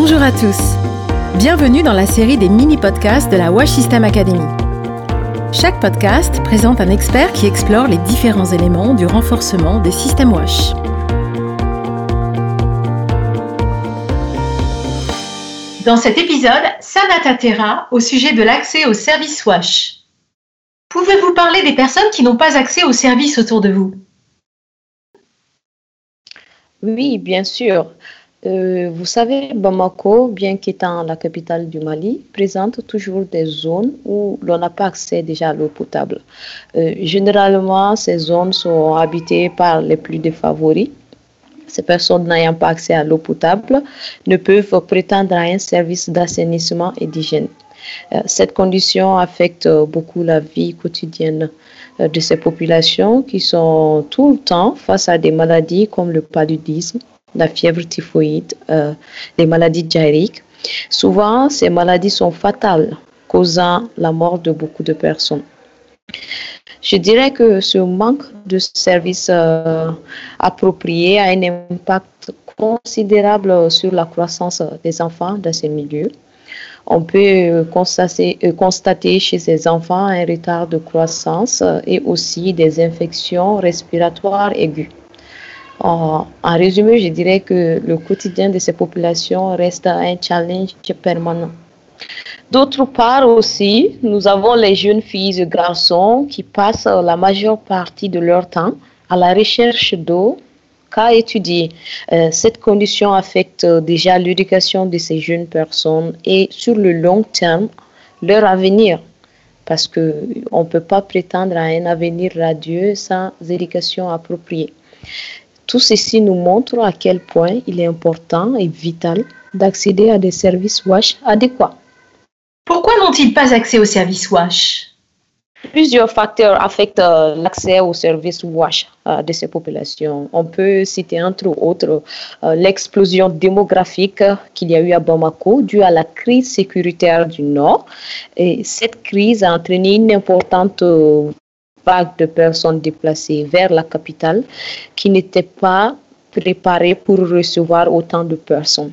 Bonjour à tous. Bienvenue dans la série des mini-podcasts de la Wash System Academy. Chaque podcast présente un expert qui explore les différents éléments du renforcement des systèmes Wash. Dans cet épisode, Sanata Terra au sujet de l'accès aux services Wash. Pouvez-vous parler des personnes qui n'ont pas accès aux services autour de vous? Oui, bien sûr. Euh, vous savez, Bamako, bien qu'étant la capitale du Mali, présente toujours des zones où l'on n'a pas accès déjà à l'eau potable. Euh, généralement, ces zones sont habitées par les plus défavoris. Ces personnes n'ayant pas accès à l'eau potable ne peuvent prétendre à un service d'assainissement et d'hygiène. Euh, cette condition affecte beaucoup la vie quotidienne de ces populations qui sont tout le temps face à des maladies comme le paludisme, la fièvre typhoïde, euh, les maladies diarrhéiques. Souvent, ces maladies sont fatales, causant la mort de beaucoup de personnes. Je dirais que ce manque de services euh, appropriés a un impact considérable sur la croissance des enfants dans ces milieux. On peut constater, constater chez ces enfants un retard de croissance et aussi des infections respiratoires aiguës. En, résumé, je dirais que le quotidien de ces populations reste un challenge permanent. D'autre part aussi, nous avons les jeunes filles et garçons qui passent la majeure partie de leur temps à la recherche d'eau qu'à étudier. Euh, cette condition affecte déjà l'éducation de ces jeunes personnes et sur le long terme, leur avenir. Parce qu'on ne peut pas prétendre à un avenir radieux sans éducation appropriée. Tout ceci nous montre à quel point il est important et vital d'accéder à des services WASH adéquats. Pourquoi n'ont-ils pas accès aux services WASH? Plusieurs facteurs affectent euh, l'accès aux services WASH euh, de ces populations. On peut citer entre autres euh, l'explosion démographique qu'il y a eu à Bamako due à la crise sécuritaire du Nord. Et cette crise a entraîné une importante vague de personnes déplacées vers la capitale qui n'étaient pas préparées pour recevoir autant de personnes.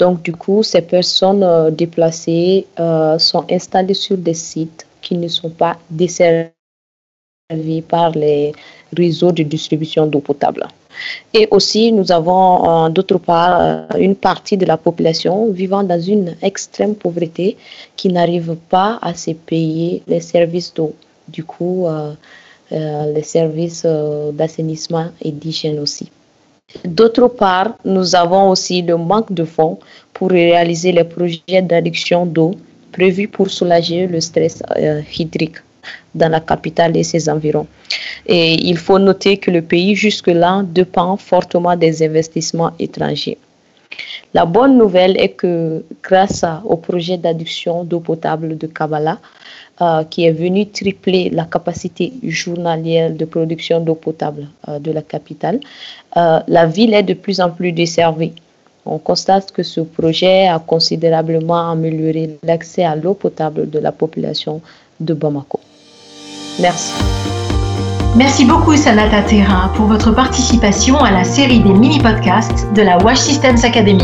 Donc, du coup, ces personnes euh, déplacées euh, sont installées sur des sites qui ne sont pas desservis par les réseaux de distribution d'eau potable. Et aussi, nous avons euh, d'autre part une partie de la population vivant dans une extrême pauvreté qui n'arrive pas à se payer les services d'eau du coup euh, euh, les services euh, d'assainissement et d'hygiène aussi. D'autre part, nous avons aussi le manque de fonds pour réaliser les projets d'adduction d'eau prévus pour soulager le stress hydrique dans la capitale et ses environs. Et il faut noter que le pays jusque-là dépend fortement des investissements étrangers. La bonne nouvelle est que grâce au projet d'adduction d'eau potable de Kabbalah, euh, qui est venu tripler la capacité journalière de production d'eau potable euh, de la capitale, euh, la ville est de plus en plus desservie. On constate que ce projet a considérablement amélioré l'accès à l'eau potable de la population de Bamako. Merci. Merci beaucoup Sanata Terra pour votre participation à la série des mini-podcasts de la Wash Systems Academy.